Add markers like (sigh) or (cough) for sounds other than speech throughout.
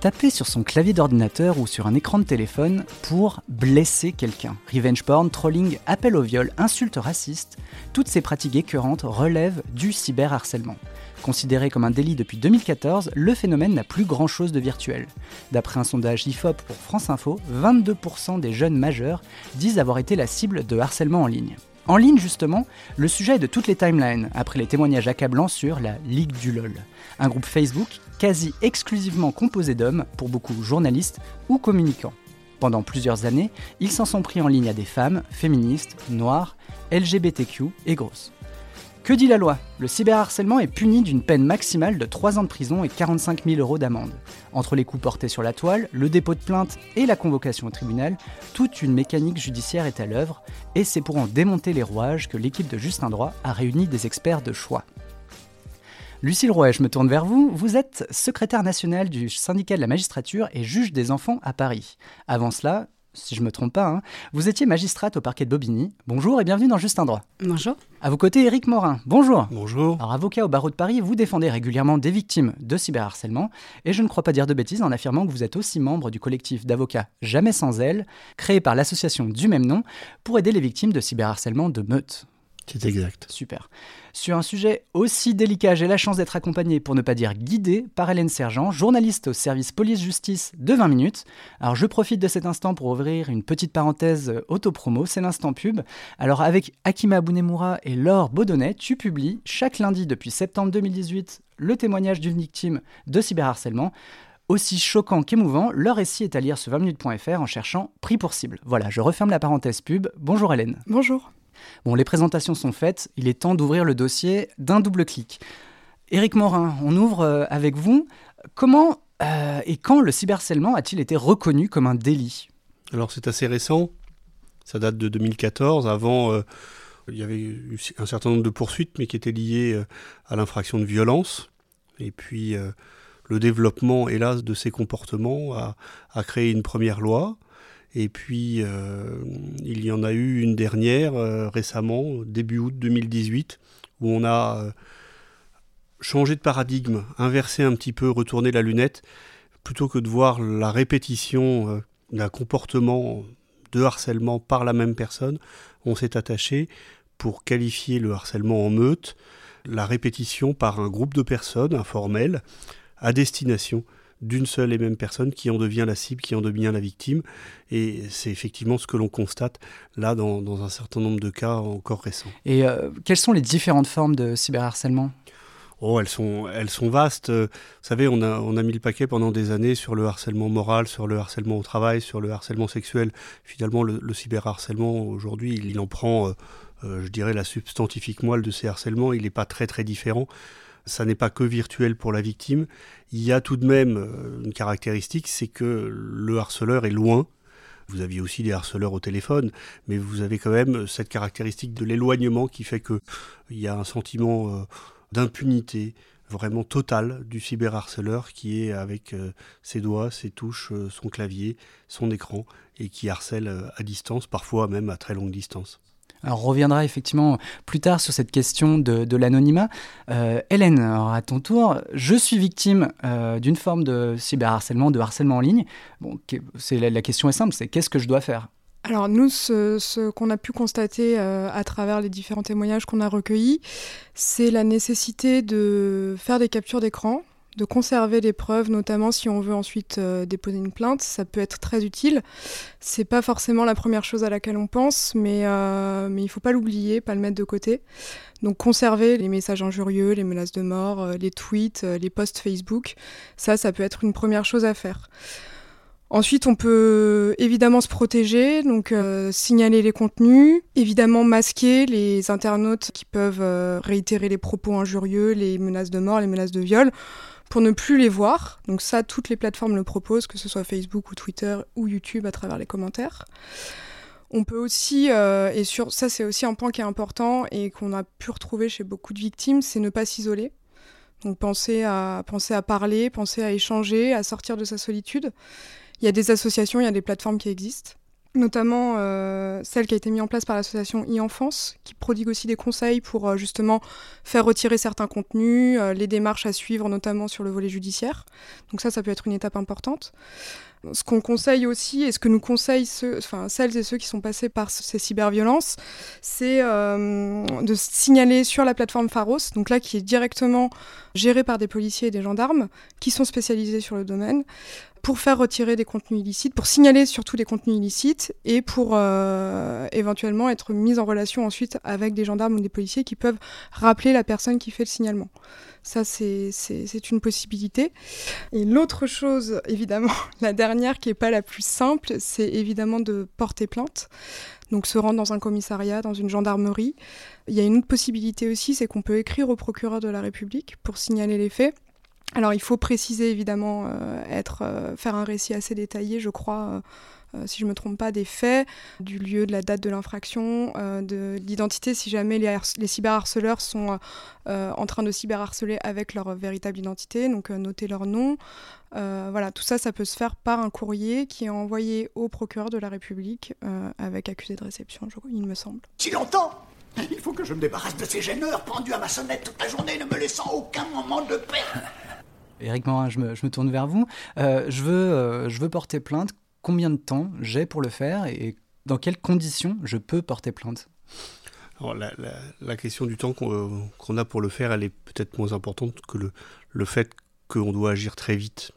Taper sur son clavier d'ordinateur ou sur un écran de téléphone pour blesser quelqu'un. Revenge porn, trolling, appel au viol, insultes racistes, toutes ces pratiques écœurantes relèvent du cyberharcèlement. Considéré comme un délit depuis 2014, le phénomène n'a plus grand-chose de virtuel. D'après un sondage IFOP pour France Info, 22% des jeunes majeurs disent avoir été la cible de harcèlement en ligne. En ligne, justement, le sujet est de toutes les timelines, après les témoignages accablants sur la Ligue du LOL, un groupe Facebook quasi exclusivement composé d'hommes, pour beaucoup journalistes ou communicants. Pendant plusieurs années, ils s'en sont pris en ligne à des femmes, féministes, noires, LGBTQ et grosses. Que dit la loi? Le cyberharcèlement est puni d'une peine maximale de 3 ans de prison et 45 000 euros d'amende. Entre les coups portés sur la toile, le dépôt de plainte et la convocation au tribunal, toute une mécanique judiciaire est à l'œuvre, et c'est pour en démonter les rouages que l'équipe de Justin Droit a réuni des experts de choix. Lucille Rouet, je me tourne vers vous. Vous êtes secrétaire nationale du syndicat de la magistrature et juge des enfants à Paris. Avant cela, si je me trompe pas, hein, vous étiez magistrate au parquet de Bobigny. Bonjour et bienvenue dans Juste un droit. Bonjour. À vos côtés, Éric Morin. Bonjour. Bonjour. Alors, avocat au barreau de Paris, vous défendez régulièrement des victimes de cyberharcèlement et je ne crois pas dire de bêtises en affirmant que vous êtes aussi membre du collectif d'avocats Jamais sans elle, créé par l'association du même nom pour aider les victimes de cyberharcèlement de meute. C'est exact. Super. Sur un sujet aussi délicat, j'ai la chance d'être accompagné, pour ne pas dire guidé, par Hélène Sergent, journaliste au service police-justice de 20 minutes. Alors je profite de cet instant pour ouvrir une petite parenthèse autopromo, c'est l'instant pub. Alors avec Akima Bounemoura et Laure Baudonnet, tu publies chaque lundi depuis septembre 2018 le témoignage d'une victime de cyberharcèlement. Aussi choquant qu'émouvant, leur récit est à lire sur 20minutes.fr en cherchant prix pour cible. Voilà, je referme la parenthèse pub. Bonjour Hélène. Bonjour. Bon, les présentations sont faites, il est temps d'ouvrir le dossier d'un double clic. Éric Morin, on ouvre euh, avec vous. Comment euh, et quand le cyberharcèlement a-t-il été reconnu comme un délit? Alors c'est assez récent, ça date de 2014. Avant, euh, il y avait eu un certain nombre de poursuites, mais qui étaient liées à l'infraction de violence. Et puis le développement, hélas, de ces comportements a, a créé une première loi. Et puis, euh, il y en a eu une dernière euh, récemment, début août 2018, où on a euh, changé de paradigme, inversé un petit peu, retourné la lunette, plutôt que de voir la répétition d'un comportement de harcèlement par la même personne, on s'est attaché pour qualifier le harcèlement en meute, la répétition par un groupe de personnes informelles à destination d'une seule et même personne qui en devient la cible, qui en devient la victime. Et c'est effectivement ce que l'on constate là dans, dans, un certain nombre de cas encore récents. Et euh, quelles sont les différentes formes de cyberharcèlement? Oh, elles sont, elles sont vastes. Vous savez, on a, on a mis le paquet pendant des années sur le harcèlement moral, sur le harcèlement au travail, sur le harcèlement sexuel. Finalement, le, le cyberharcèlement, aujourd'hui, il, il, en prend, euh, euh, je dirais, la substantifique moelle de ces harcèlements. Il n'est pas très, très différent ça n'est pas que virtuel pour la victime. Il y a tout de même euh, une caractéristique, c'est que le harceleur est loin. Vous aviez aussi des harceleurs au téléphone, mais vous avez quand même cette caractéristique de l'éloignement qui fait qu'il y a un sentiment euh, d'impunité vraiment totale du cyberharceleur qui est avec euh, ses doigts, ses touches, son clavier, son écran et qui harcèle à distance, parfois même à très longue distance. On reviendra effectivement plus tard sur cette question de, l'anonymat. Euh, Hélène, alors à ton tour, je suis victime euh, d'une forme de cyberharcèlement, de harcèlement en ligne. Bon, c'est la, question est simple, c'est qu'est-ce que je dois faire? Alors nous, ce, ce qu'on a pu constater euh, à travers les différents témoignages qu'on a recueillis, c'est la nécessité de faire des captures d'écran, de conserver les preuves, notamment si on veut ensuite euh, déposer une plainte. Ça peut être très utile. C'est pas forcément la première chose à laquelle on pense, mais, euh, mais il faut pas l'oublier, pas le mettre de côté. Donc conserver les messages injurieux, les menaces de mort, euh, les tweets, euh, les posts Facebook, ça, ça peut être une première chose à faire. Ensuite, on peut évidemment se protéger, donc signaler les contenus, évidemment masquer les internautes qui peuvent réitérer les propos injurieux, les menaces de mort, les menaces de viol, pour ne plus les voir. Donc ça, toutes les plateformes le proposent, que ce soit Facebook ou Twitter ou YouTube à travers les commentaires. On peut aussi, euh, et sur, ça c'est aussi un point qui est important et qu'on a pu retrouver chez beaucoup de victimes, c'est ne pas s'isoler. Donc penser à, penser à parler, penser à échanger, à sortir de sa solitude. Il y a des associations, il y a des plateformes qui existent, notamment euh, celle qui a été mise en place par l'association e-enfance, qui prodigue aussi des conseils pour euh, justement faire retirer certains contenus, euh, les démarches à suivre, notamment sur le volet judiciaire. Donc ça, ça peut être une étape importante. Ce qu'on conseille aussi, et ce que nous conseillent celles et ceux qui sont passés par ces cyberviolences, c'est de signaler sur la plateforme Pharos, donc là qui est directement gérée par des policiers et des gendarmes qui sont spécialisés sur le domaine, pour faire retirer des contenus illicites, pour signaler surtout des contenus illicites et pour euh, éventuellement être mis en relation ensuite avec des gendarmes ou des policiers qui peuvent rappeler la personne qui fait le signalement. Ça, c'est une possibilité. Et l'autre chose, (laughs) évidemment, la dernière qui n'est pas la plus simple, c'est évidemment de porter plainte. Donc se rendre dans un commissariat, dans une gendarmerie. Il y a une autre possibilité aussi, c'est qu'on peut écrire au procureur de la République pour signaler les faits. Alors il faut préciser évidemment, euh, être, euh, faire un récit assez détaillé, je crois, euh, si je ne me trompe pas, des faits, du lieu, de la date de l'infraction, de l'identité, si jamais les, cyberharceleurs sont en train de cyberharceler avec leur véritable identité, donc noter leur nom. voilà, tout ça, ça peut se faire par un courrier qui est envoyé au procureur de la République avec accusé de réception, il me semble. Si longtemps il faut que je me débarrasse de ces gêneurs pendus à ma sonnette toute la journée, ne me laissant aucun moment de paix. Eric Morin, je me, tourne vers vous. Euh, je, veux, euh, je veux porter plainte. Combien de temps j'ai pour le faire et dans quelles conditions je peux porter plainte? La, question du temps qu'on a pour le faire, elle est peut-être moins importante que le, le fait qu'on doit agir très vite.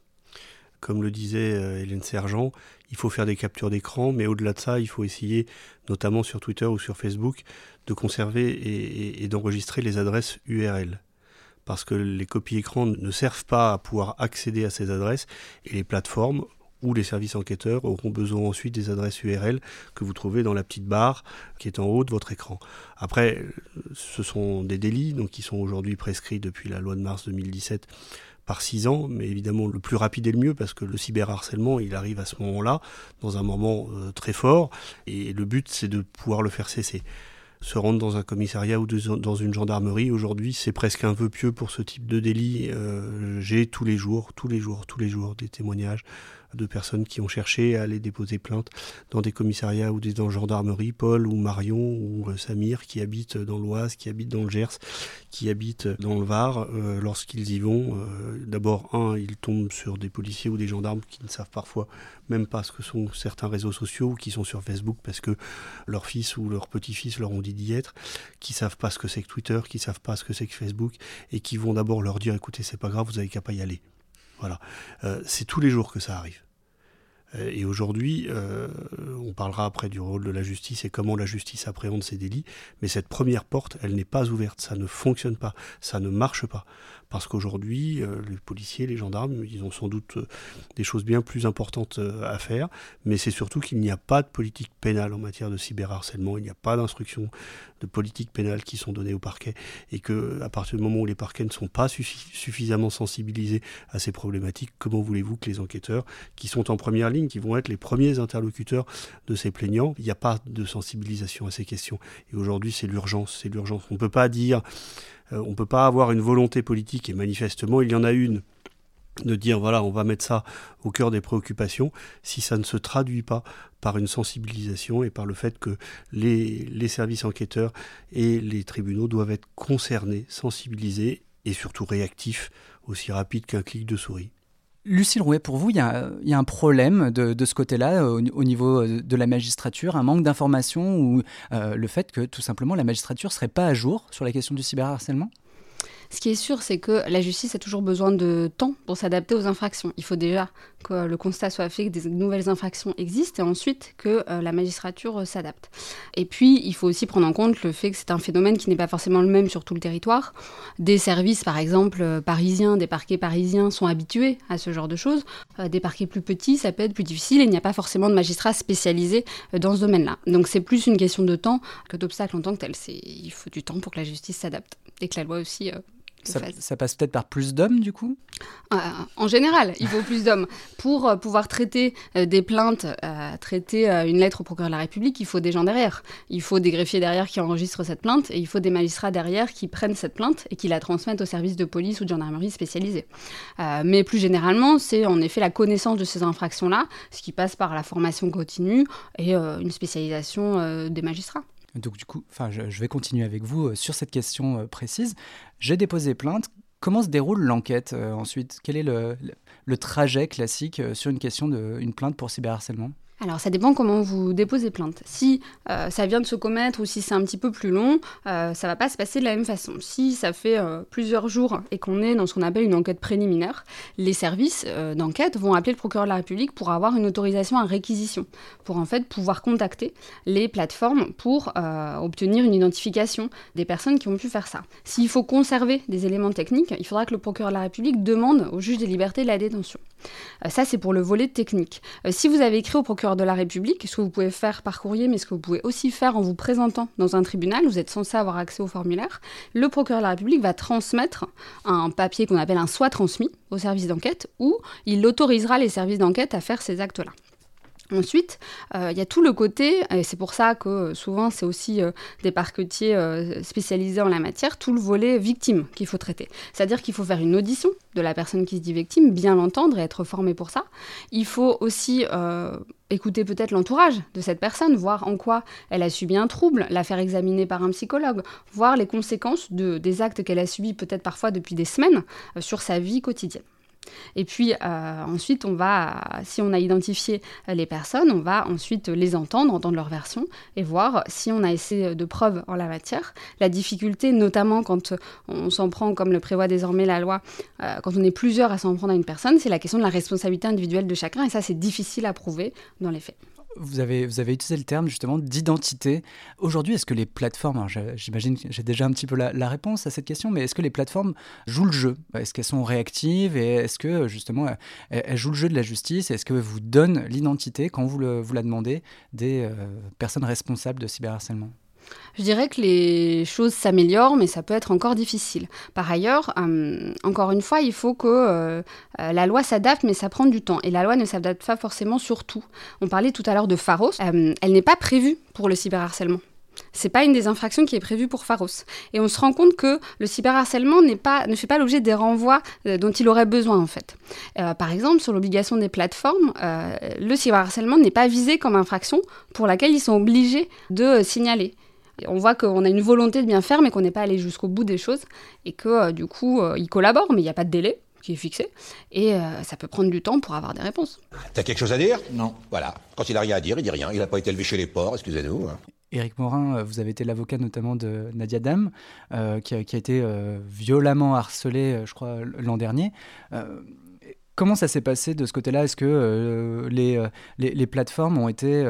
Comme le disait euh, Hélène Sergent, il faut faire des captures d'écran, mais au-delà de ça, il faut essayer, notamment sur Twitter ou sur Facebook, de conserver et d'enregistrer les adresses URL parce que les copies écran ne servent pas à pouvoir accéder à ces adresses et les plateformes ou les services enquêteurs auront besoin ensuite des adresses URL que vous trouvez dans la petite barre qui est en haut de votre écran. Après, ce sont des délits donc qui sont aujourd'hui prescrits depuis la loi de mars 2017 par 6 ans, mais évidemment le plus rapide est le mieux parce que le cyberharcèlement il arrive à ce moment-là, dans un moment euh, très fort, et le but c'est de pouvoir le faire cesser se rendre dans un commissariat ou dans une gendarmerie. Aujourd'hui, c'est presque un vœu pieux pour ce type de délit. Euh, j'ai tous les jours, tous les jours, tous les jours des témoignages de personnes qui ont cherché à aller déposer plainte dans des commissariats ou des gendarmeries, Paul ou Marion ou euh, Samir qui habitent dans l'Oise, qui habitent dans le Gers, qui habitent dans le Var. Euh, lorsqu'ils y vont, euh, d'abord, un, ils tombent sur des policiers ou des gendarmes qui ne savent parfois même pas ce que sont certains réseaux sociaux ou qui sont sur Facebook parce que leur fils ou leur petit-fils leur ont dit d'y être, qui savent pas ce que c'est que Twitter, qui savent pas ce que c'est que Facebook et qui vont d'abord leur dire écoutez, c'est pas grave, vous avez qu'à pas y aller. Voilà. Euh, c'est tous les jours que ça arrive. Euh, et aujourd'hui, euh, on parlera après du rôle de la justice et comment la justice appréhende ces délits, mais cette première porte, elle n'est pas ouverte, ça ne fonctionne pas, ça ne marche pas. Parce qu'aujourd'hui, les policiers, les gendarmes, ils ont sans doute des choses bien plus importantes à faire, mais c'est surtout qu'il n'y a pas de politique pénale en matière de cyberharcèlement, il n'y a pas d'instruction de politique pénale qui sont données au parquet, et que à partir du moment où les parquets ne sont pas suffisamment sensibilisés à ces problématiques, comment voulez-vous que les enquêteurs, qui sont en première ligne, qui vont être les premiers interlocuteurs de ces plaignants, il n'y a pas de sensibilisation à ces questions. Et aujourd'hui, c'est l'urgence, c'est l'urgence. On ne peut pas dire, euh, on ne peut pas avoir une volonté politique, et manifestement, il y en a une de dire voilà, on va mettre ça au cœur des préoccupations, si ça ne se traduit pas par une sensibilisation et par le fait que les, les services enquêteurs et les tribunaux doivent être concernés, sensibilisés et surtout réactifs, aussi rapides qu'un clic de souris. Lucille Rouet, pour vous, il y a, un problème de, ce côté-là au, niveau de la magistrature, un manque d'information ou euh, le fait que tout simplement la magistrature serait pas à jour sur la question du cyberharcèlement? Ce qui est sûr, c'est que la justice a toujours besoin de temps pour s'adapter aux infractions. Il faut déjà que le constat soit fait que des nouvelles infractions existent et ensuite que euh, la magistrature euh, s'adapte. Et puis, il faut aussi prendre en compte le fait que c'est un phénomène qui n'est pas forcément le même sur tout le territoire. Des services, par exemple, euh, parisiens, des parquets parisiens sont habitués à ce genre de choses. des parquets plus petits, ça peut être plus difficile et il n'y a pas forcément de magistrats spécialisés dans ce domaine-là. Donc, c'est plus une question de temps que d'obstacles en tant que tel. Il faut du temps pour que la justice s'adapte et que la loi aussi ça, passe peut-être par plus d'hommes, du coup? Euh, En général, il faut plus d'hommes. Pour euh, pouvoir traiter euh, des plaintes, traiter une lettre au procureur de la République, il faut des gens derrière. Il faut des greffiers derrière qui enregistrent cette plainte et il faut des magistrats derrière qui prennent cette plainte et qui la transmettent au service de police ou de gendarmerie spécialisé. mais plus généralement, c'est en effet la connaissance de ces infractions-là, ce qui passe par la formation continue et une spécialisation des magistrats. Donc du coup, enfin, je, vais continuer avec vous euh, sur cette question euh, précise. J'ai déposé plainte. Comment se déroule l'enquête euh, ensuite? Quel est le, le, trajet classique sur une question d'une plainte pour cyberharcèlement? Alors ça dépend comment vous déposez plainte. Si euh, ça vient de se commettre ou si c'est un petit peu plus long, euh, ça va pas se passer de la même façon. Si ça fait euh, plusieurs jours et qu'on est dans ce qu'on appelle une enquête préliminaire, les services d'enquête vont appeler le procureur de la République pour avoir une autorisation à réquisition, pour en fait pouvoir contacter les plateformes pour obtenir une identification des personnes qui ont pu faire ça. S'il faut conserver des éléments techniques, il faudra que le procureur de la République demande au juge des libertés la détention. ça c'est pour le volet technique. si vous avez écrit au procureur de la République, ce que vous pouvez faire par courrier, mais ce que vous pouvez aussi faire en vous présentant dans un tribunal, vous êtes censé avoir accès au formulaire, le procureur de la République va transmettre un papier qu'on appelle un soit transmis au service d'enquête, où il autorisera les services d'enquête à faire ces actes-là. Ensuite, euh, il y a tout le côté, et c'est pour ça que euh, souvent c'est aussi euh, des parquetiers spécialisés en la matière, tout le volet victime qu'il faut traiter. C'est-à-dire qu'il faut faire une audition de la personne qui se dit victime, bien l'entendre et être formé pour ça. Il faut aussi écouter peut-être l'entourage de cette personne, voir en quoi elle a subi un trouble, la faire examiner par un psychologue, voir les conséquences de, des actes qu'elle a subis peut-être parfois depuis des semaines sur sa vie quotidienne. Et puis euh, ensuite, on va, si on a identifié les personnes, on va ensuite les entendre, entendre leur version et voir si on a assez de preuves en la matière. La difficulté, notamment quand on s'en prend, comme le prévoit désormais la loi, euh, quand on est plusieurs à s'en prendre à une personne, c'est la question de la responsabilité individuelle de chacun et ça, c'est difficile à prouver dans les faits. Vous avez, vous avez utilisé le terme justement d'identité. Aujourd'hui, est-ce que les plateformes, j'imagine que j'ai déjà un petit peu la, réponse à cette question, mais est-ce que les plateformes jouent le jeu? Est-ce qu'elles sont réactives et est-ce que justement elles, jouent le jeu de la justice? Est-ce que vous donnent l'identité quand vous, le, vous la demandez des euh, personnes responsables de cyberharcèlement? Je dirais que les choses s'améliorent, mais ça peut être encore difficile. Par ailleurs, euh, encore une fois, il faut que euh, euh, la loi s'adapte, mais ça prend du temps. Et la loi ne s'adapte pas forcément sur tout. On parlait tout à l'heure de Pharos. elle n'est pas prévue pour le cyberharcèlement. C'est pas une des infractions qui est prévue pour Pharos. Et on se rend compte que le cyberharcèlement pas, ne fait pas l'objet des renvois dont il aurait besoin en fait. par exemple, sur l'obligation des plateformes, le cyberharcèlement n'est pas visé comme infraction pour laquelle ils sont obligés de signaler on voit qu'on a une volonté de bien faire, mais qu'on n'est pas allé jusqu'au bout des choses, et que euh, du coup, euh, ils collaborent, mais il n'y a pas de délai qui est fixé, et euh, ça peut prendre du temps pour avoir des réponses. T'as quelque chose à dire? Non. Voilà. Quand il a rien à dire, il dit rien. Il n'a pas été élevé chez les porcs, excusez-nous. Éric Morin, vous avez été l'avocat notamment de Nadia Dam, qui, a, été violemment harcelée, je crois, l'an dernier. comment ça s'est passé de ce côté-là? Est-ce que les, les, plateformes ont été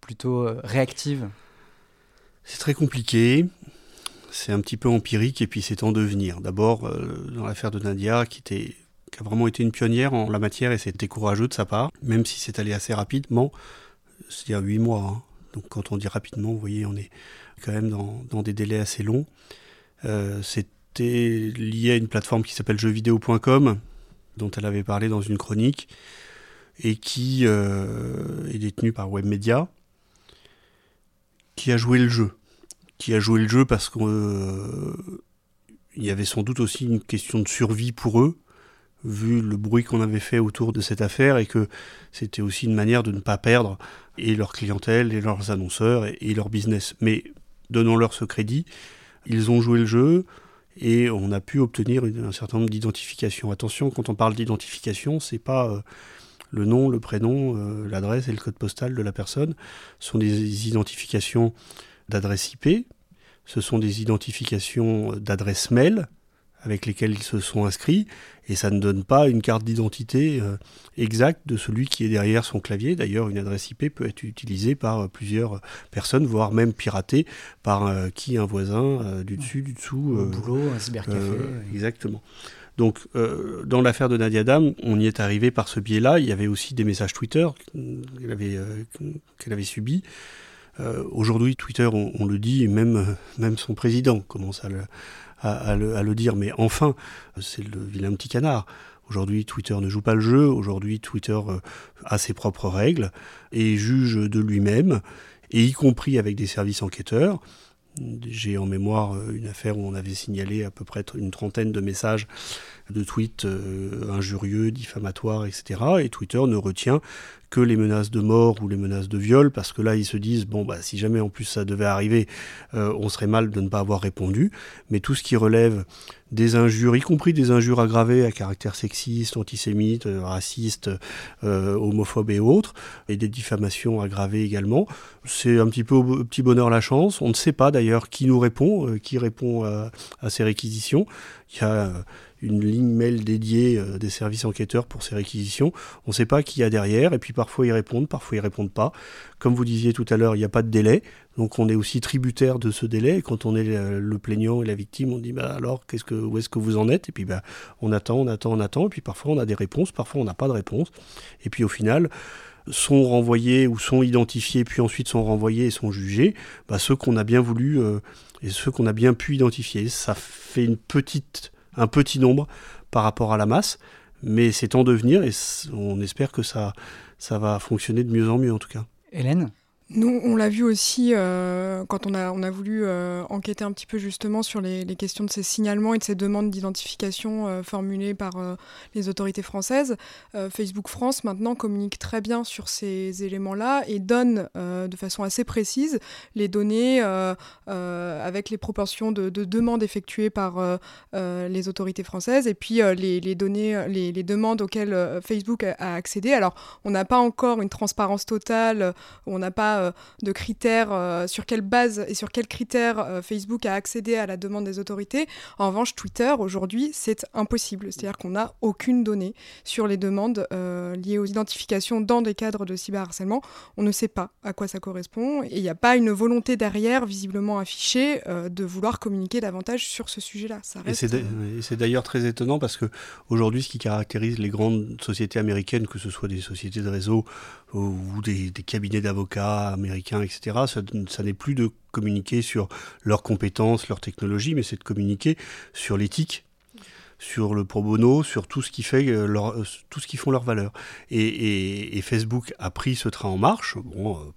plutôt réactives? C'est très compliqué, c'est un petit peu empirique et puis c'est en devenir. D'abord, euh, dans l'affaire de Nadia, qui, a vraiment été une pionnière en la matière et c'était courageux de sa part, même si c'est allé assez rapidement, c'est à huit mois. Hein. Donc quand on dit rapidement, vous voyez, on est quand même dans, des délais assez longs. Euh, c'était lié à une plateforme qui s'appelle jeuxvideo.com, dont elle avait parlé dans une chronique, et qui euh, est détenue par Webmedia qui a joué le jeu. Qui a joué le jeu parce qu'il euh, y avait sans doute aussi une question de survie pour eux, vu le bruit qu'on avait fait autour de cette affaire, et que c'était aussi une manière de ne pas perdre et leur clientèle, et leurs annonceurs, et, leur business. Mais donnons-leur ce crédit, ils ont joué le jeu, et on a pu obtenir un certain nombre d'identifications. Attention, quand on parle d'identification, c'est pas... Euh, le nom, le prénom, euh, l'adresse et le code postal de la personne sont des identifications d'adresse IP, ce sont des identifications d'adresse mail avec lesquels ils se sont inscrits, et ça ne donne pas une carte d'identité euh, exacte de celui qui est derrière son clavier. D'ailleurs, une adresse IP peut être utilisée par euh, plusieurs personnes, voire même piratée par euh, qui? Un voisin du dessus, du dessous. Au boulot, un cybercafé. exactement. Donc, dans l'affaire de Nadia Dam, on y est arrivé par ce biais-là. Il y avait aussi des messages Twitter qu'elle avait, avait subis. Aujourd'hui, Twitter, on, le dit, même, même son président commence à le, à, le, dire, mais enfin, c'est le vilain petit canard. Aujourd'hui, Twitter ne joue pas le jeu. Aujourd'hui, Twitter euh, a ses propres règles et juge de lui-même, et y compris avec des services enquêteurs. J'ai en mémoire euh, une affaire où on avait signalé à peu près une trentaine de messages de tweets euh, injurieux, diffamatoires, etc. Et Twitter ne retient que les menaces de mort ou les menaces de viol, parce que là, ils se disent, bon, bah, si jamais en plus ça devait arriver, euh, on serait mal de ne pas avoir répondu. Mais tout ce qui relève des injures, y compris des injures aggravées à caractère sexiste, antisémite, euh, raciste, homophobe et autres, et des diffamations aggravées également, c'est un petit peu au petit bonheur la chance. On ne sait pas d'ailleurs qui nous répond, qui répond à, à ces réquisitions. Il y a une ligne mail dédiée euh, des services enquêteurs pour ces réquisitions. On ne sait pas qui y a derrière, et puis parfois ils répondent, parfois ils répondent pas. Comme vous disiez tout à l'heure, il n'y a pas de délai, donc on est aussi tributaire de ce délai. Et quand on est le, plaignant et la victime, on dit bah alors qu'est-ce que où est-ce que vous en êtes? Et puis bah on attend, on attend, on attend, et puis parfois on a des réponses, parfois on n'a pas de réponse. Et puis au final sont renvoyés ou sont identifiés, puis ensuite sont renvoyés et sont jugés, bah, ceux qu'on a bien voulu euh, et ceux qu'on a bien pu identifier. Ça fait une petite un petit nombre par rapport à la masse, mais c'est en devenir et on espère que ça, ça va fonctionner de mieux en mieux en tout cas. Hélène? Nous, on l'a vu aussi euh, quand on a, on a voulu euh, enquêter un petit peu justement sur les, questions de ces signalements et de ces demandes d'identification euh, formulées par les autorités françaises. Facebook France maintenant communique très bien sur ces éléments-là et donne de façon assez précise les données avec les proportions de, demandes effectuées par les autorités françaises et puis les, données, les, les, demandes auxquelles Facebook a, accédé. Alors, on n'a pas encore une transparence totale, on n'a pas euh, de critères, euh, sur quelle base et sur quels critères euh, Facebook a accédé à la demande des autorités. En revanche, Twitter, aujourd'hui, c'est impossible. C'est-à-dire qu'on n'a aucune donnée sur les demandes liées aux identifications dans des cadres de cyberharcèlement. On ne sait pas à quoi ça correspond et il n'y a pas une volonté derrière, visiblement affichée, de vouloir communiquer davantage sur ce sujet-là. Et c'est d'ailleurs très étonnant parce que aujourd'hui, ce qui caractérise les grandes sociétés américaines, que ce soit des sociétés de réseau ou des, cabinets d'avocats américains, etc. Ça, n'est plus de communiquer sur leurs compétences, leurs technologies, mais c'est de communiquer sur l'éthique sur le pro bono, sur tout ce qui fait euh, leur, euh, tout ce qui font leur valeur. Et, Facebook a pris ce train en marche. Bon, euh,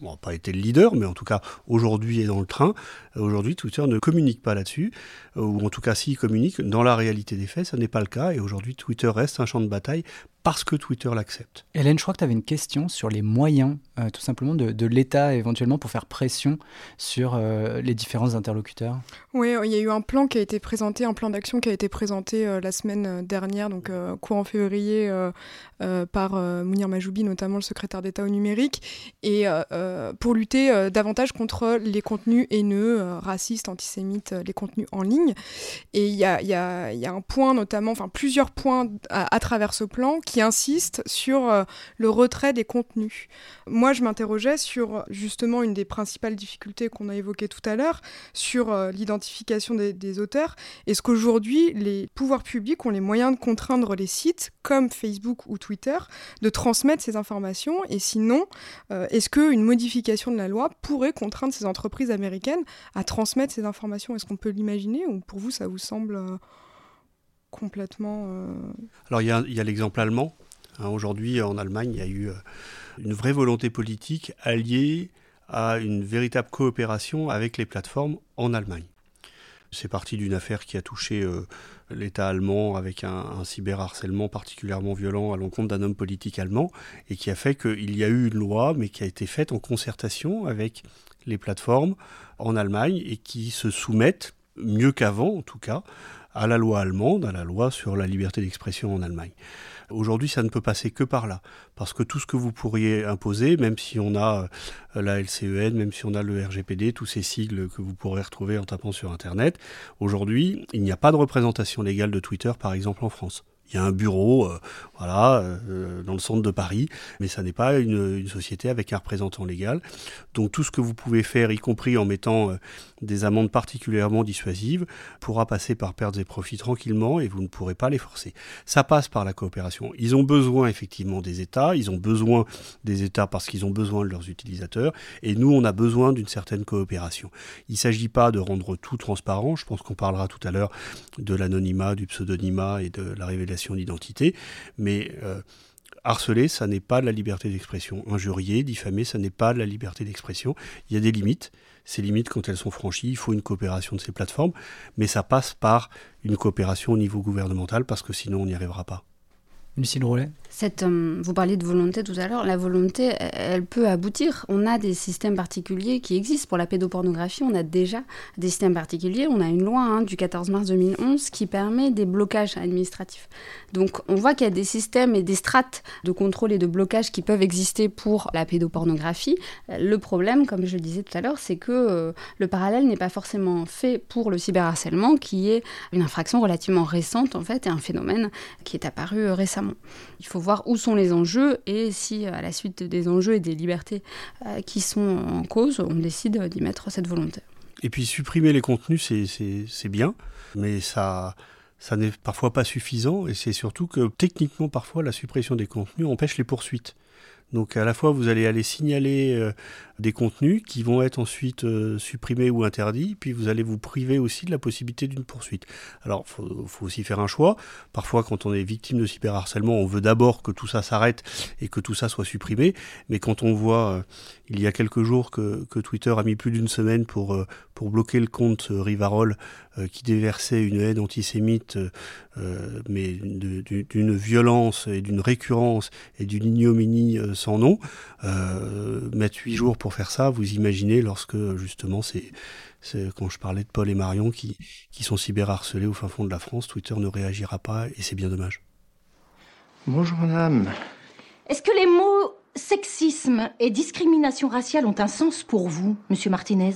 n'a pas été le leader, mais en tout cas aujourd'hui est dans le train. Aujourd'hui, Twitter ne communique pas là-dessus, ou en tout cas s'il communique, dans la réalité des faits, ça n'est pas le cas. Et aujourd'hui, Twitter reste un champ de bataille parce que Twitter l'accepte. Hélène, je crois que tu avais une question sur les moyens, euh, tout simplement, de, l'État éventuellement pour faire pression sur euh, les différents interlocuteurs. Oui, il y a eu un plan qui a été présenté, un plan d'action qui a été présenté euh, la semaine dernière, donc courant février, par Mounir Majoubi, notamment le secrétaire d'État au numérique, et pour lutter davantage contre les contenus haineux, racistes, antisémites, les contenus en ligne. Et il y a, y, a, y a, un point notamment, enfin plusieurs points à, à travers ce plan qui insiste sur euh, le retrait des contenus. Moi, je m'interrogeais sur justement une des principales difficultés qu'on a évoquées tout à l'heure, sur euh, l'identification des, auteurs. Est-ce qu'aujourd'hui, les pouvoirs publics ont les moyens de contraindre les sites, comme Facebook ou Twitter, de transmettre ces informations? Et sinon, euh, est-ce qu'une modification de la loi pourrait contraindre ces entreprises américaines à transmettre ces informations? Est-ce qu'on peut l'imaginer ou pour vous, ça vous semble complètement. Euh, Alors il y a, l'exemple allemand. Hein, aujourd'hui, en Allemagne, il y a eu euh, une vraie volonté politique alliée à une véritable coopération avec les plateformes en Allemagne. C'est parti d'une affaire qui a touché euh, l'État allemand avec un, un, cyberharcèlement particulièrement violent à l'encontre d'un homme politique allemand et qui a fait qu'il y a eu une loi mais qui a été faite en concertation avec les plateformes en Allemagne et qui se soumettent, mieux qu'avant en tout cas, à la loi allemande, à la loi sur la liberté d'expression en Allemagne. Aujourd'hui, ça ne peut passer que par là, parce que tout ce que vous pourriez imposer, même si on a euh, la LCEN, même si on a le RGPD, tous ces sigles que vous pourrez retrouver en tapant sur Internet, aujourd'hui, il n'y a pas de représentation légale de Twitter, par exemple, en France. Il y a un bureau, euh, voilà, euh, dans le centre de Paris, mais ça n'est pas une, société avec un représentant légal. Donc tout ce que vous pouvez faire, y compris en mettant euh, des amendes particulièrement dissuasives, pourra passer par pertes et profits tranquillement et vous ne pourrez pas les forcer. Ça passe par la coopération. Ils ont besoin effectivement des États, ils ont besoin des États parce qu'ils ont besoin de leurs utilisateurs, et nous, on a besoin d'une certaine coopération. Il ne s'agit pas de rendre tout transparent, je pense qu'on parlera tout à l'heure de l'anonymat, du pseudonymat et de la révélation d'identité, mais euh, harceler, ça n'est pas la liberté d'expression. Injurier, diffamer, ça n'est pas la liberté d'expression. Il y a des limites. Ces limites, quand elles sont franchies, il faut une coopération de ces plateformes, mais ça passe par une coopération au niveau gouvernemental, parce que sinon on n'y arrivera pas. Lucille Roulet euh, vous parliez de volonté tout à l'heure, la volonté, elle, peut aboutir. On a des systèmes particuliers qui existent pour la pédopornographie, on a déjà des systèmes particuliers. On a une loi hein, du 14 mars 2011 qui permet des blocages administratifs. Donc on voit qu'il y a des systèmes et des strates de contrôle et de blocage qui peuvent exister pour la pédopornographie. Le problème, comme je le disais tout à l'heure, c'est que euh, le parallèle n'est pas forcément fait pour le cyberharcèlement, qui est une infraction relativement récente en fait et un phénomène qui est apparu euh, récemment. Il faut voir où sont les enjeux et si, à la suite des enjeux et des libertés euh, qui sont en cause, on décide d'y mettre cette volonté. Et puis supprimer les contenus, c'est bien, mais ça, ça n'est parfois pas suffisant et c'est surtout que techniquement, parfois, la suppression des contenus empêche les poursuites. Donc à la fois, vous allez aller signaler euh, des contenus qui vont être ensuite euh, supprimés ou interdits, puis vous allez vous priver aussi de la possibilité d'une poursuite. Alors, il faut, aussi faire un choix. Parfois, quand on est victime de cyberharcèlement, on veut d'abord que tout ça s'arrête et que tout ça soit supprimé. Mais quand on voit, euh, il y a quelques jours, que, Twitter a mis plus d'une semaine pour, euh, pour bloquer le compte Rivarol qui déversait une haine antisémite, mais d'une violence et d'une récurrence et d'une ignominie sans nom, mettre huit jours pour faire ça, vous imaginez lorsque justement c'est quand je parlais de Paul et Marion qui, qui sont cyberharcelés au fin fond de la France, Twitter ne réagira pas et c'est bien dommage. Bonjour madame. Est-ce que les mots sexisme et discrimination raciale ont un sens pour vous, monsieur Martinez?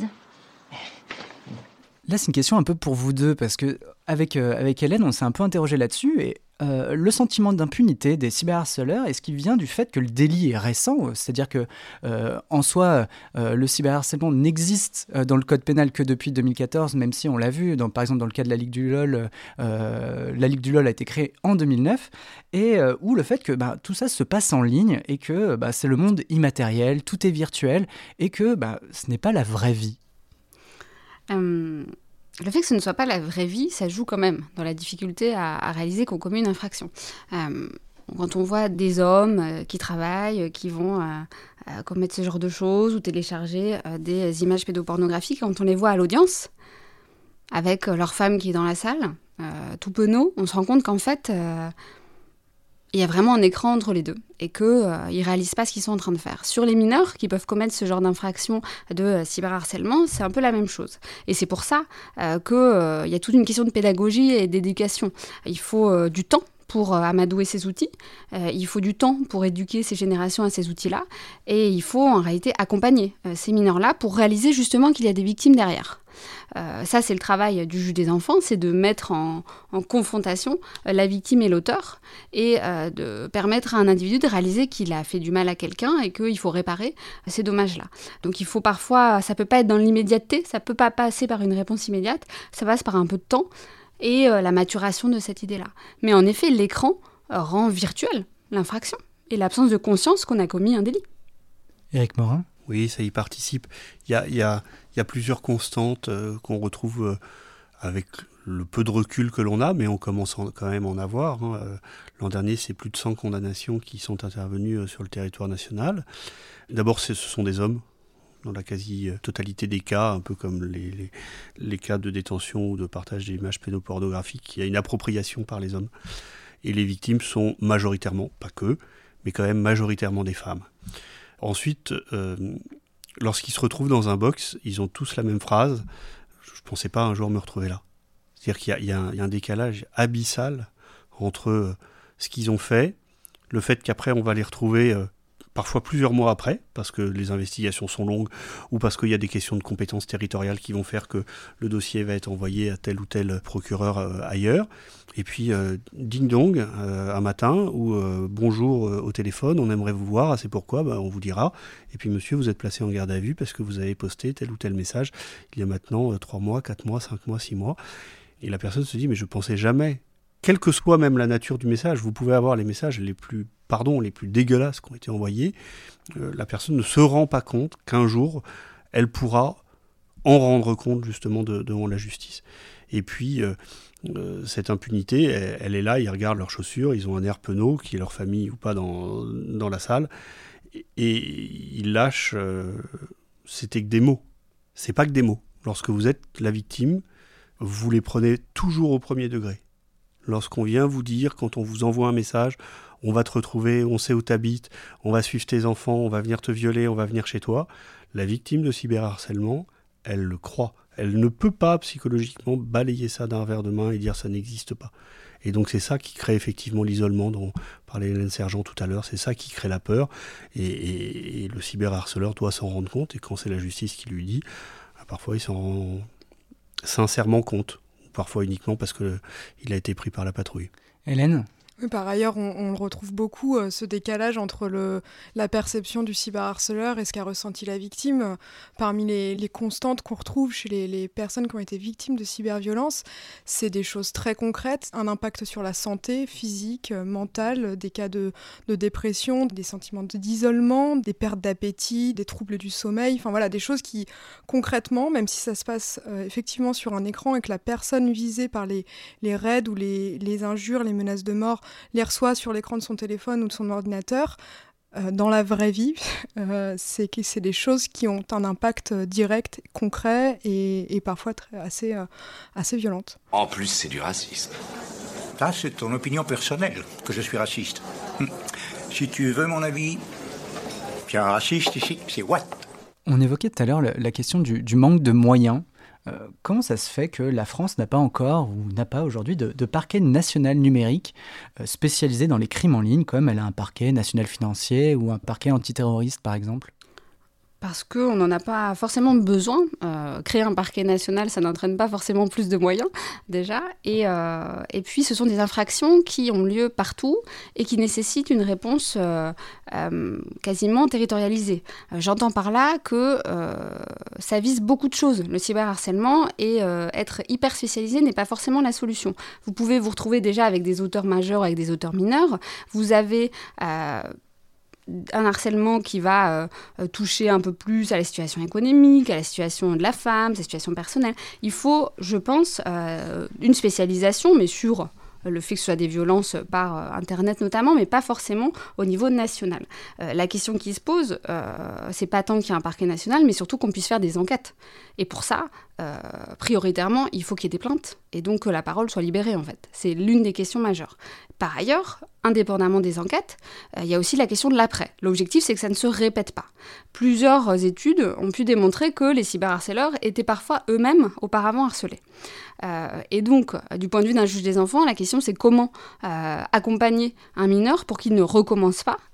Là, c'est une question un peu pour vous deux, parce que avec, euh, avec Hélène, on s'est un peu interrogé là-dessus, et euh, le sentiment d'impunité des cyberharceleurs, est-ce qu'il vient du fait que le délit est récent C'est-à-dire que, euh, en soi, le cyberharcèlement n'existe dans le code pénal que depuis 2014, même si on l'a vu, par exemple dans le cas de la Ligue du LOL, la Ligue du LOL a été créée en 2009, et où le fait que bah, tout ça se passe en ligne et que bah, c'est le monde immatériel, tout est virtuel, et que bah, ce n'est pas la vraie vie. Euh, le fait que ce ne soit pas la vraie vie, ça joue quand même dans la difficulté à, réaliser qu'on commet une infraction. Euh, quand on voit des hommes euh, qui travaillent, qui vont commettre ce genre de choses ou télécharger des images pédopornographiques, quand on les voit à l'audience, avec leur femme qui est dans la salle, tout penaud, on se rend compte qu'en fait, il y a vraiment un écran entre les deux et qu'ils euh, ne réalisent pas ce qu'ils sont en train de faire. Sur les mineurs qui peuvent commettre ce genre d'infraction de euh, cyberharcèlement, c'est un peu la même chose. Et c'est pour ça euh, qu'il y a toute une question de pédagogie et d'éducation. Il faut du temps pour amadouer ces outils, il faut du temps pour éduquer ces générations à ces outils-là, et il faut en réalité accompagner ces mineurs-là pour réaliser justement qu'il y a des victimes derrière. Euh, ça, c'est le travail du juge des enfants, c'est de mettre en, confrontation euh, la victime et l'auteur et euh, de permettre à un individu de réaliser qu'il a fait du mal à quelqu'un et qu'il faut réparer ces dommages-là. Donc il faut parfois, ça peut pas être dans l'immédiateté, ça peut pas passer par une réponse immédiate, ça passe par un peu de temps et la maturation de cette idée-là. Mais en effet, l'écran rend virtuel l'infraction et l'absence de conscience qu'on a commis un délit. Éric Morin oui, ça y participe. Il y a, plusieurs constantes euh, qu'on retrouve euh, avec le peu de recul que l'on a, mais on commence quand même à en avoir. Hein. Euh, l'an dernier, c'est plus de 100 condamnations qui sont intervenues sur le territoire national. D'abord, ce sont des hommes, dans la quasi-totalité des cas, un peu comme les, les, cas de détention ou de partage d'images pédopornographiques, il y a une appropriation par les hommes. Et les victimes sont majoritairement, pas que, mais quand même majoritairement des femmes. Ensuite, euh, lorsqu'ils se retrouvent dans un box, ils ont tous la même phrase Je ne pensais pas un jour me retrouver là. C'est-à-dire qu'il y, a un décalage abyssal entre euh, ce qu'ils ont fait le fait qu'après on va les retrouver euh, parfois plusieurs mois après, parce que les investigations sont longues, ou parce qu'il y a des questions de compétences territoriales qui vont faire que le dossier va être envoyé à tel ou tel procureur euh, ailleurs. Et puis, euh, ding dong, euh, un matin, ou bonjour au téléphone, on aimerait vous voir, c'est pourquoi, bah, on vous dira. Et puis, monsieur, vous êtes placé en garde à vue parce que vous avez posté tel ou tel message il y a maintenant 3 mois, 4 mois, 5 mois, 6 mois. Et la personne se dit, mais je pensais jamais quelle que soit même la nature du message, vous pouvez avoir les messages les plus, pardon, les plus dégueulasses qui ont été envoyés. Euh, la personne ne se rend pas compte qu'un jour, elle pourra en rendre compte justement devant la justice. Et puis, euh, euh, cette impunité, elle, est là, ils regardent leurs chaussures, ils ont un air penaud, qui est leur famille ou pas dans, dans la salle, et, ils lâchent, c'était que des mots. C'est pas que des mots. Lorsque vous êtes la victime, vous les prenez toujours au premier degré lorsqu'on vient vous dire, quand on vous envoie un message, on va te retrouver, on sait où t'habites, on va suivre tes enfants, on va venir te violer, on va venir chez toi, la victime de cyberharcèlement, elle le croit. Elle ne peut pas psychologiquement balayer ça d'un verre de main et dire ça n'existe pas. Et donc c'est ça qui crée effectivement l'isolement dont parlait Hélène Sergent tout à l'heure, c'est ça qui crée la peur. Et, le cyberharceleur doit s'en rendre compte, et quand c'est la justice qui lui dit, parfois il s'en rend sincèrement compte parfois uniquement parce qu'il a été pris par la patrouille. Hélène? Par ailleurs, on, le retrouve beaucoup, euh, ce décalage entre le, la perception du cyberharceleur et ce qu'a ressenti la victime. Parmi les, constantes qu'on retrouve chez les, personnes qui ont été victimes de cyberviolence, c'est des choses très concrètes, un impact sur la santé physique, euh, mentale, des cas de, dépression, des sentiments d'isolement, des pertes d'appétit, des troubles du sommeil, enfin voilà, des choses qui concrètement, même si ça se passe euh, effectivement sur un écran et que la personne visée par les, raids ou les injures, les menaces de mort les reçoit sur l'écran de son téléphone ou de son ordinateur, euh, dans la vraie vie, (laughs) euh, c'est que c'est des choses qui ont un impact euh, direct, concret et, parfois très, assez, assez violente. En plus, c'est du racisme. Ça, c'est ton opinion personnelle que je suis raciste. Hum. Si tu veux mon avis, tu un raciste ici, c'est what? On évoquait tout à l'heure la, question du manque de moyens euh, comment ça se fait que la France n'a pas encore ou n'a pas aujourd'hui de, parquet national numérique euh, spécialisé dans les crimes en ligne, comme elle a un parquet national financier ou un parquet antiterroriste par exemple? Parce qu'on n'en a pas forcément besoin. Euh, créer un parquet national, ça n'entraîne pas forcément plus de moyens, déjà. Et, euh, et, puis, ce sont des infractions qui ont lieu partout et qui nécessitent une réponse euh, quasiment territorialisée. J'entends par là que ça vise beaucoup de choses, le cyberharcèlement, et être hyper spécialisé n'est pas forcément la solution. Vous pouvez vous retrouver déjà avec des auteurs majeurs, avec des auteurs mineurs. Vous avez un harcèlement qui va euh, toucher un peu plus à la situation économique, à la situation de la femme, sa situation personnelle. Il faut, je pense, euh, une spécialisation, mais sur le fait que ce soit des violences par euh, Internet notamment, mais pas forcément au niveau national. la question qui se pose, c'est pas tant qu'il y a un parquet national, mais surtout qu'on puisse faire des enquêtes. Et pour ça, prioritairement, il faut qu'il y ait des plaintes et donc que la parole soit libérée en fait. C'est l'une des questions majeures. Par ailleurs, indépendamment des enquêtes, euh, il y a aussi la question de l'après. L'objectif, c'est que ça ne se répète pas. Plusieurs études ont pu démontrer que les cyberharceleurs étaient parfois eux-mêmes auparavant harcelés. Euh, et donc, du point de vue d'un juge des enfants, la question c'est comment euh, accompagner un mineur pour qu'il ne recommence pas euh,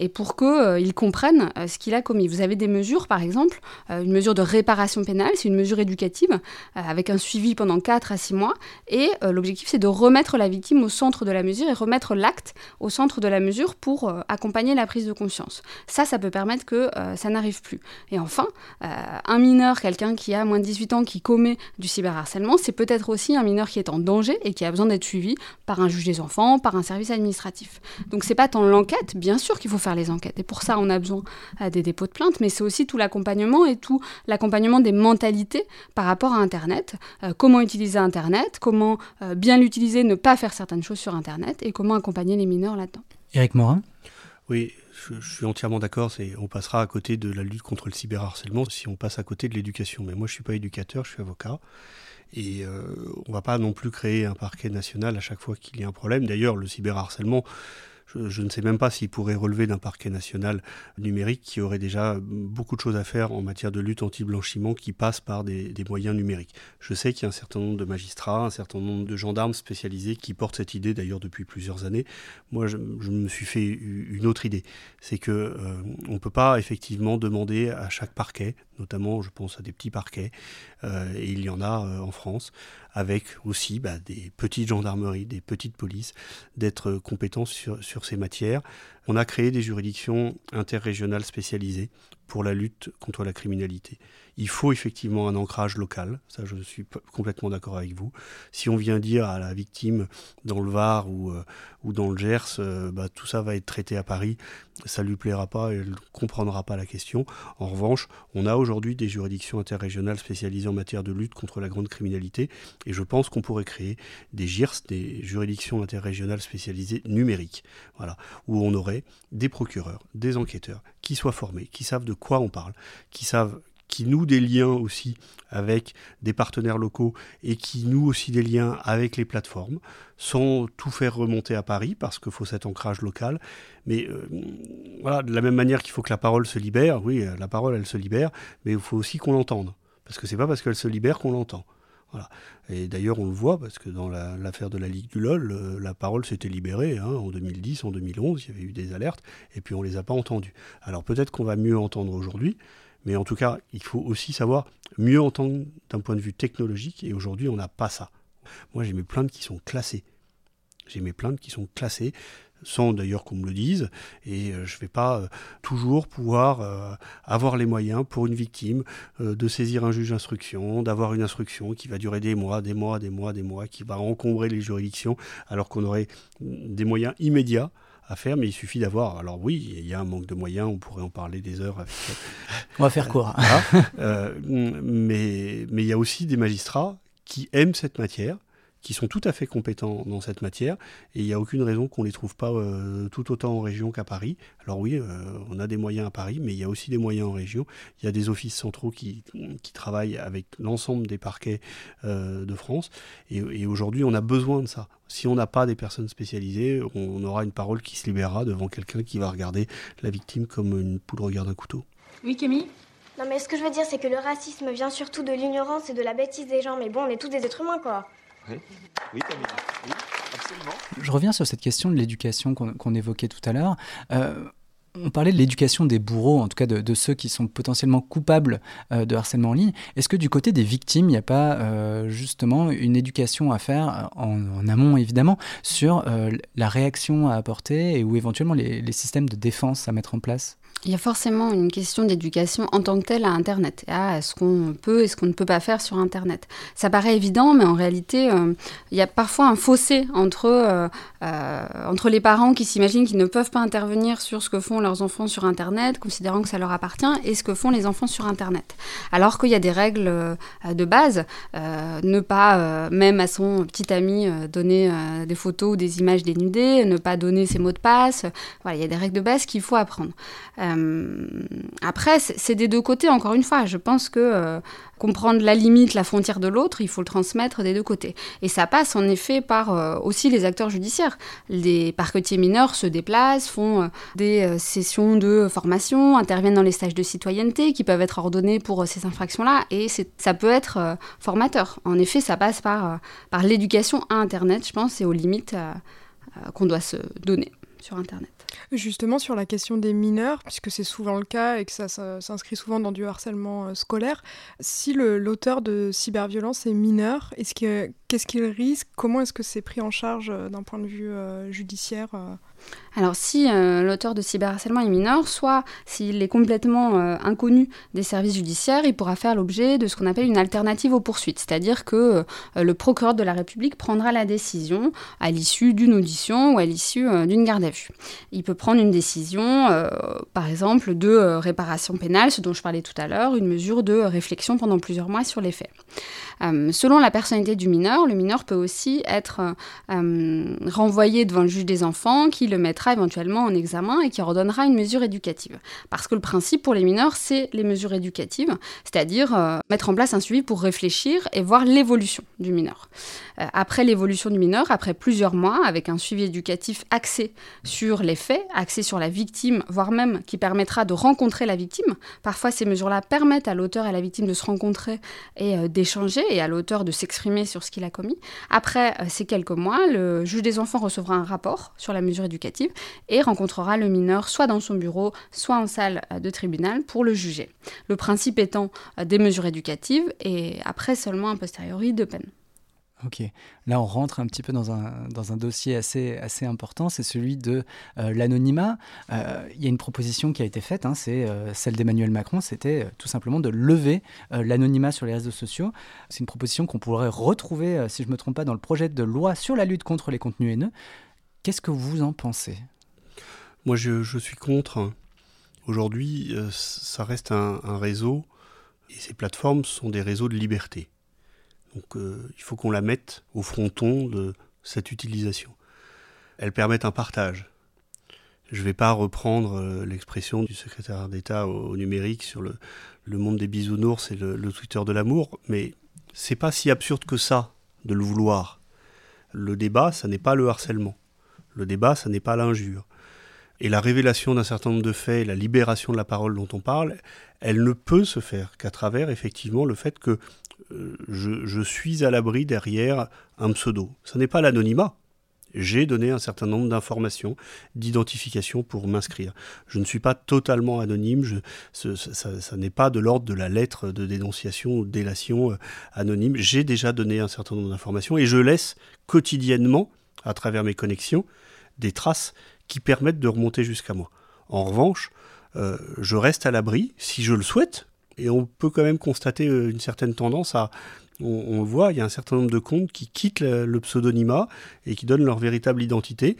et pour qu'ils euh, comprennent euh, ce qu'il a commis. Vous avez des mesures, par exemple, une mesure de réparation pénale, c'est une mesure éducative avec un suivi pendant 4 à 6 mois. Et l'objectif, c'est de remettre la victime au centre de la mesure et remettre l'acte au centre de la mesure pour accompagner la prise de conscience. Ça, ça peut permettre que ça n'arrive plus. Et enfin, un mineur, quelqu'un qui a moins de 18 ans, qui commet du cyberharcèlement, c'est peut-être aussi un mineur qui est en danger et qui a besoin d'être suivi par un juge des enfants, par un service administratif. Donc c'est pas tant l'enquête, bien sûr, qu'il faut faire les enquêtes. Et pour ça, on a besoin euh, des dépôts de plainte, mais c'est aussi tout l'accompagnement et tout l'accompagnement des mentalités par rapport à Internet. Euh, comment utiliser Internet, comment euh, bien l'utiliser, ne pas faire certaines choses sur Internet, et comment accompagner les mineurs là-dedans. Éric Morin Oui, je, suis entièrement d'accord. on passera à côté de la lutte contre le cyberharcèlement si on passe à côté de l'éducation. Mais moi, je suis pas éducateur, je suis avocat. Et on ne va pas non plus créer un parquet national à chaque fois qu'il y a un problème. D'ailleurs, le cyberharcèlement, je, ne sais même pas s'il pourrait relever d'un parquet national numérique qui aurait déjà beaucoup de choses à faire en matière de lutte anti-blanchiment qui passe par des, moyens numériques. Je sais qu'il y a un certain nombre de magistrats, un certain nombre de gendarmes spécialisés qui portent cette idée d'ailleurs depuis plusieurs années. Moi, je, me suis fait une autre idée. C'est que euh, on ne peut pas effectivement demander à chaque parquet, notamment je pense à des petits parquets, euh, et il y en a euh, en France, avec aussi bah, des petites gendarmeries, des petites polices, d'être compétents sur, sur ces matières. On a créé des juridictions interrégionales spécialisées pour la lutte contre la criminalité. Il faut effectivement un ancrage local, ça je suis complètement d'accord avec vous. Si on vient dire à la victime dans le Var ou, euh, dans le Gers, euh, bah, tout ça va être traité à Paris, ça lui plaira pas elle ne comprendra pas la question. En revanche, on a aujourd'hui des juridictions interrégionales spécialisées en matière de lutte contre la grande criminalité et je pense qu'on pourrait créer des GIRS, des juridictions interrégionales spécialisées numériques, voilà, où on aurait des procureurs, des enquêteurs qui soient formés, qui savent de quoi on parle, qui savent qui nouent des liens aussi avec des partenaires locaux et qui nouent aussi des liens avec les plateformes, sans tout faire remonter à Paris, parce qu'il faut cet ancrage local. Mais euh, voilà, de la même manière qu'il faut que la parole se libère, oui, la parole, elle se libère, mais il faut aussi qu'on l'entende. Parce que c'est pas parce qu'elle se libère qu'on l'entend. Voilà. Et d'ailleurs, on le voit parce que dans l'affaire de la Ligue du LOL, euh, la parole s'était libérée hein, en 2010, en 2011, il y avait eu des alertes, et puis on ne les a pas entendues. Alors peut-être qu'on va mieux entendre aujourd'hui, mais en tout cas, il faut aussi savoir mieux entendre d'un point de vue technologique, et aujourd'hui, on n'a pas ça. Moi, j'ai mes plaintes qui sont classées. J'ai mes plaintes qui sont classées sans d'ailleurs qu'on me le dise, et euh, je ne vais pas euh, toujours pouvoir euh, avoir les moyens pour une victime de saisir un juge d'instruction, d'avoir une instruction qui va durer des mois, des mois, des mois, des mois, qui va encombrer les juridictions, alors qu'on aurait des moyens immédiats à faire, mais il suffit d'avoir. Alors oui, il y a un manque de moyens, on pourrait en parler des heures. (laughs) on va faire court. mais mais il y a aussi des magistrats qui aiment cette matière, qui sont tout à fait compétents dans cette matière et il n'y a aucune raison qu'on ne les trouve pas euh, tout autant en région qu'à Paris. Alors oui, euh, on a des moyens à Paris, mais il y a aussi des moyens en région. Il y a des offices centraux qui, qui travaillent avec l'ensemble des parquets euh, de France et, aujourd'hui on a besoin de ça. Si on n'a pas des personnes spécialisées, on, aura une parole qui se libérera devant quelqu'un qui va regarder la victime comme une poule regarde un couteau. Oui, Camille? Non mais ce que je veux dire c'est que le racisme vient surtout de l'ignorance et de la bêtise des gens, mais bon on est tous des êtres humains quoi. Oui, absolument. Je reviens sur cette question de l'éducation qu'on évoquait tout à l'heure. Euh, on parlait de l'éducation des bourreaux, en tout cas de, ceux qui sont potentiellement coupables euh, de harcèlement en ligne. Est-ce que du côté des victimes, il n'y a pas euh, justement une éducation à faire, en, amont évidemment, sur la réaction à apporter et ou éventuellement les systèmes de défense à mettre en place? Il y a forcément une question d'éducation en tant que telle à Internet. Ah, est-ce qu'on peut, est-ce qu'on ne peut pas faire sur Internet? Ça paraît évident, mais en réalité, euh, il y a parfois un fossé entre, euh, euh, entre les parents qui s'imaginent qu'ils ne peuvent pas intervenir sur ce que font leurs enfants sur Internet, considérant que ça leur appartient, et ce que font les enfants sur Internet. Alors qu'il y a des règles de base, ne pas, même à son petit ami, donner des photos ou des images dénudées, ne pas donner ses mots de passe. Il y a des règles de base qu'il faut apprendre. Euh, après, c'est des deux côtés, encore une fois. Je pense que euh, comprendre la limite, la frontière de l'autre, il faut le transmettre des deux côtés. Et ça passe en effet par euh, aussi les acteurs judiciaires. Les parquetiers mineurs se déplacent, font des sessions de formation, interviennent dans les stages de citoyenneté qui peuvent être ordonnés pour ces infractions-là. Et ça peut être formateur. En effet, ça passe par, par l'éducation à Internet, je pense, et aux limites qu'on doit se donner sur Internet. Justement, sur la question des mineurs, puisque c'est souvent le cas et que ça, s'inscrit souvent dans du harcèlement euh, scolaire, si l'auteur de cyberviolence est mineur, qu'est-ce qu'il risque? Comment est-ce que c'est pris en charge euh, d'un point de vue euh, judiciaire alors si euh, l'auteur de cyberharcèlement est mineur, soit s'il est complètement euh, inconnu des services judiciaires, il pourra faire l'objet de ce qu'on appelle une alternative aux poursuites, c'est-à-dire que euh, le procureur de la République prendra la décision à l'issue d'une audition ou à l'issue d'une garde à vue. Il peut prendre une décision, par exemple, de réparation pénale, ce dont je parlais tout à l'heure, une mesure de réflexion pendant plusieurs mois sur les faits. selon la personnalité du mineur, le mineur peut aussi être euh, renvoyé devant le juge des enfants qui le mettra éventuellement en examen et qui ordonnera une mesure éducative. Parce que le principe pour les mineurs, c'est les mesures éducatives, c'est-à-dire euh, mettre en place un suivi pour réfléchir et voir l'évolution du mineur. Euh, après l'évolution du mineur, après plusieurs mois, avec un suivi éducatif axé sur les faits, axé sur la victime, voire même qui permettra de rencontrer la victime. Parfois, ces mesures-là permettent à l'auteur et à la victime de se rencontrer et euh, d'échanger, et à l'auteur de s'exprimer sur ce qu'il a commis. Après euh, ces quelques mois, le juge des enfants recevra un rapport sur la mesure éducative et rencontrera le mineur soit dans son bureau, soit en salle de tribunal pour le juger. Le principe étant des mesures éducatives et après seulement a posteriori de peine. Ok, là on rentre un petit peu dans un, dans un dossier assez, assez important, c'est celui de euh, l'anonymat. Euh, il y a une proposition qui a été faite, hein, c'est euh, celle d'Emmanuel Macron, c'était tout simplement de lever l'anonymat sur les réseaux sociaux. C'est une proposition qu'on pourrait retrouver, si je ne me trompe pas, dans le projet de loi sur la lutte contre les contenus haineux. Qu'est-ce que vous en pensez? Moi je, je, suis contre. Aujourd'hui, ça reste un, un réseau, et ces plateformes sont des réseaux de liberté. Donc euh, il faut qu'on la mette au fronton de cette utilisation. Elles permettent un partage. Je ne vais pas reprendre euh, l'expression du secrétaire d'État au, numérique sur le, monde des bisounours et le, le Twitter de l'amour, mais c'est pas si absurde que ça de le vouloir. Le débat, ça n'est pas le harcèlement. Le débat, ça n'est pas l'injure. Et la révélation d'un certain nombre de faits, la libération de la parole dont on parle, elle ne peut se faire qu'à travers effectivement le fait que je, suis à l'abri derrière un pseudo. Ce n'est pas l'anonymat. J'ai donné un certain nombre d'informations, d'identification pour m'inscrire. Je ne suis pas totalement anonyme, ça, n'est pas de l'ordre de la lettre de dénonciation ou délation euh, anonyme. J'ai déjà donné un certain nombre d'informations et je laisse quotidiennement, à travers mes connexions, des traces qui permettent de remonter jusqu'à moi. En revanche, euh, je reste à l'abri, si je le souhaite, et on peut quand même constater euh, une certaine tendance à, on, voit, il y a un certain nombre de comptes qui quittent le, pseudonymat et qui donnent leur véritable identité.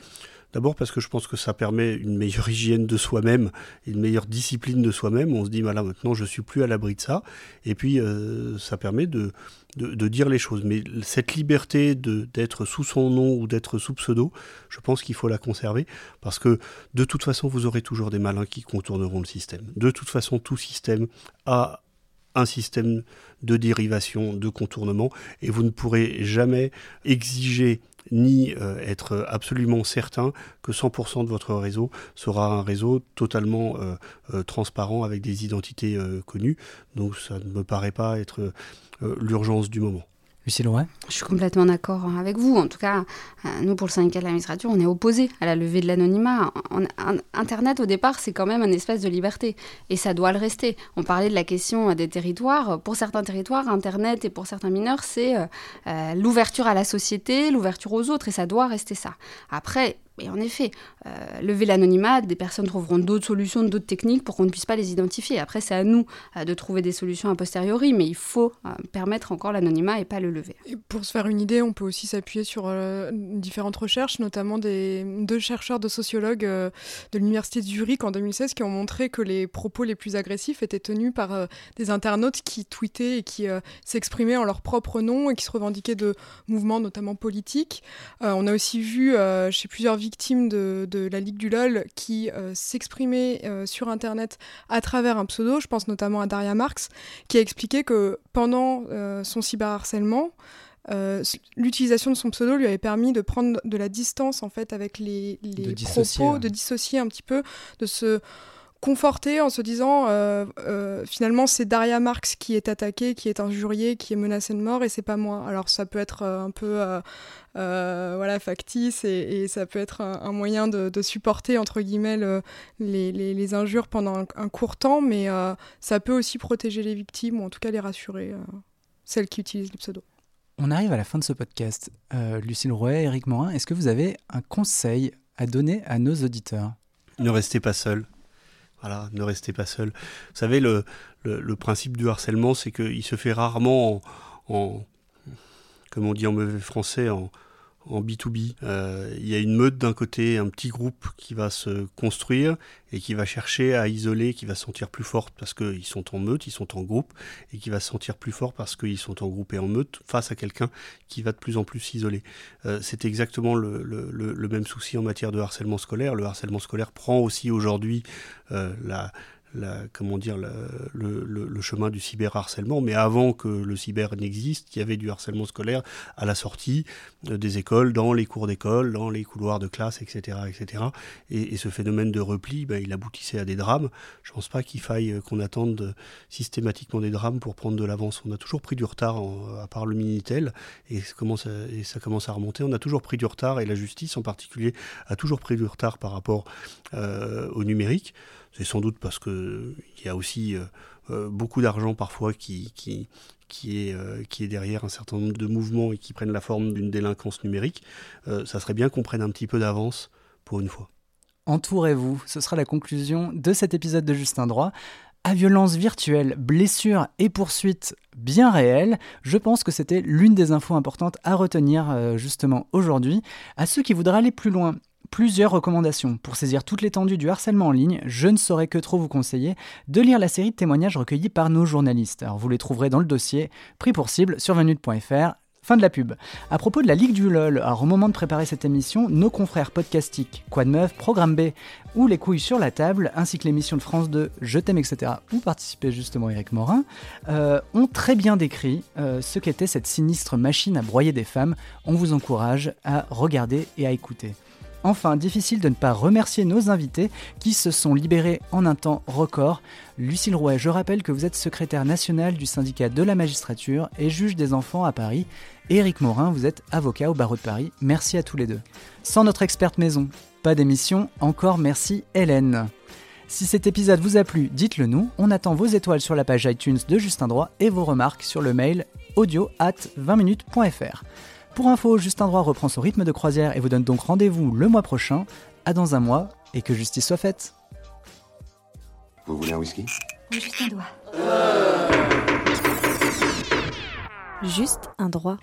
D'abord parce que je pense que ça permet une meilleure hygiène de soi-même, une meilleure discipline de soi-même. On se dit, voilà, maintenant je suis plus à l'abri de ça. Et puis euh, ça permet de, de, dire les choses. Mais cette liberté d'être sous son nom ou d'être sous pseudo, je pense qu'il faut la conserver parce que de toute façon, vous aurez toujours des malins qui contourneront le système. De toute façon, tout système a un système de dérivation, de contournement, et vous ne pourrez jamais exiger ni euh, être absolument certain que 100% de votre réseau sera un réseau totalement euh, euh, transparent avec des identités connues. Donc ça ne me paraît pas être l'urgence du moment. Je suis complètement d'accord avec vous. En tout cas, euh, nous, pour le syndicat de l'administration, on est opposé à la levée de l'anonymat. Internet, au départ, c'est quand même un espace de liberté. Et ça doit le rester. On parlait de la question des territoires. Pour certains territoires, Internet et pour certains mineurs, c'est euh, euh, l'ouverture à la société, l'ouverture aux autres. Et ça doit rester ça. Après, et en effet, euh, lever l'anonymat, des personnes trouveront d'autres solutions, d'autres techniques pour qu'on ne puisse pas les identifier. Après, c'est à nous euh, de trouver des solutions a posteriori, mais il faut euh, permettre encore l'anonymat et pas le lever. Et pour se faire une idée, on peut aussi s'appuyer sur différentes recherches, notamment des deux chercheurs de sociologues de l'Université de Zurich en 2016 qui ont montré que les propos les plus agressifs étaient tenus par des internautes qui tweetaient et qui s'exprimaient en leur propre nom et qui se revendiquaient de mouvements notamment politiques. on a aussi vu chez plusieurs victime de, la Ligue du LOL qui euh, s'exprimait euh, sur Internet à travers un pseudo. Je pense notamment à Daria Marx, qui a expliqué que pendant euh, son cyberharcèlement, l'utilisation de son pseudo lui avait permis de prendre de la distance en fait avec les, les propos, de dissocier un petit peu, de se conforter en se disant euh, euh, finalement c'est Daria Marx qui est attaquée, qui est injuriée, qui est menacée de mort et c'est pas moi. Alors ça peut être euh, un peu voilà factice et, ça peut être un, moyen de, supporter entre guillemets les, les, injures pendant un, court temps, mais ça peut aussi protéger les victimes ou en tout cas les rassurer, celles qui utilisent les pseudos. On arrive à la fin de ce podcast. Lucille Rouet, Eric Morin, est-ce que vous avez un conseil à donner à nos auditeurs? Ne restez pas seul. Voilà, ne restez pas seul. Vous savez, le, le, principe du harcèlement, c'est qu'il se fait rarement en, comme on dit en mauvais français, en, en B2B. Euh, il y a une meute d'un côté, un petit groupe qui va se construire et qui va chercher à isoler, qui va se sentir plus fort parce qu'ils sont en meute, ils sont en groupe, et qui va se sentir plus fort parce qu'ils sont en groupe et en meute face à quelqu'un qui va de plus en plus s'isoler. Euh, c'est exactement le, le, le, même souci en matière de harcèlement scolaire. Le harcèlement scolaire prend aussi aujourd'hui euh, la la, comment dire, le, le, chemin du cyberharcèlement. Mais avant que le cyber n'existe, il y avait du harcèlement scolaire à la sortie euh, des écoles, dans les cours d'école, dans les couloirs de classe, etc. etc. Et, ce phénomène de repli, ben, il aboutissait à des drames. Je ne pense pas qu'il faille euh, qu'on attende systématiquement des drames pour prendre de l'avance. On a toujours pris du retard, à part le Minitel, et, commence et ça commence à remonter. On a toujours pris du retard, et la justice en particulier a toujours pris du retard par rapport euh, au numérique. C'est sans doute parce qu'il y a aussi euh, euh, beaucoup d'argent parfois euh, qui est derrière un certain nombre de mouvements et qui prennent la forme d'une délinquance numérique. ça serait bien qu'on prenne un petit peu d'avance pour une fois. Entourez-vous, ce sera la conclusion de cet épisode de Justin Droit. À violence virtuelle, blessures et poursuites bien réelles, je pense que c'était l'une des infos importantes à retenir justement aujourd'hui. À ceux qui voudraient aller plus loin plusieurs recommandations. Pour saisir toute l'étendue du harcèlement en ligne, je ne saurais que trop vous conseiller de lire la série de témoignages recueillis par nos journalistes. Alors vous les trouverez dans le dossier Pris pour cible sur venute.fr. Fin de la pub. À propos de la Ligue du LOL, alors au moment de préparer cette émission, nos confrères podcastiques Quad Meuf, Programme B ou Les couilles sur la table, ainsi que l'émission de France 2 Je t'aime, etc., où participait justement Eric Morin, euh, ont très bien décrit euh, ce qu'était cette sinistre machine à broyer des femmes. On vous encourage à regarder et à écouter. Enfin, difficile de ne pas remercier nos invités qui se sont libérés en un temps record. Lucille Rouet, je rappelle que vous êtes secrétaire nationale du syndicat de la magistrature et juge des enfants à Paris. Éric Morin, vous êtes avocat au barreau de Paris. Merci à tous les deux. Sans notre experte maison, pas d'émission, encore merci Hélène. Si cet épisode vous a plu, dites-le nous. On attend vos étoiles sur la page iTunes de Justin Droit et vos remarques sur le mail audio at 20minutes.fr. Pour info, Justin Droit reprend son rythme de croisière et vous donne donc rendez-vous le mois prochain. À dans un mois et que justice soit faite. Vous voulez un whisky? Juste un doigt. Juste un droit.